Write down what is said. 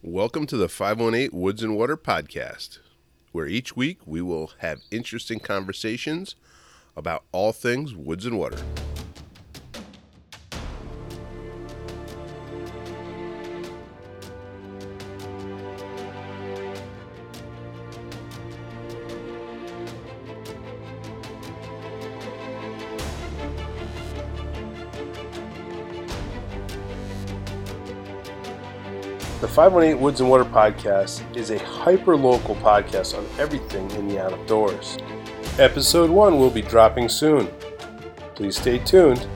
Welcome to the 518 Woods and Water podcast, where each week we will have interesting conversations about all things woods and water. The 518 Woods and Water podcast is a hyper local podcast on everything in the outdoors. Episode 1 will be dropping soon. Please stay tuned.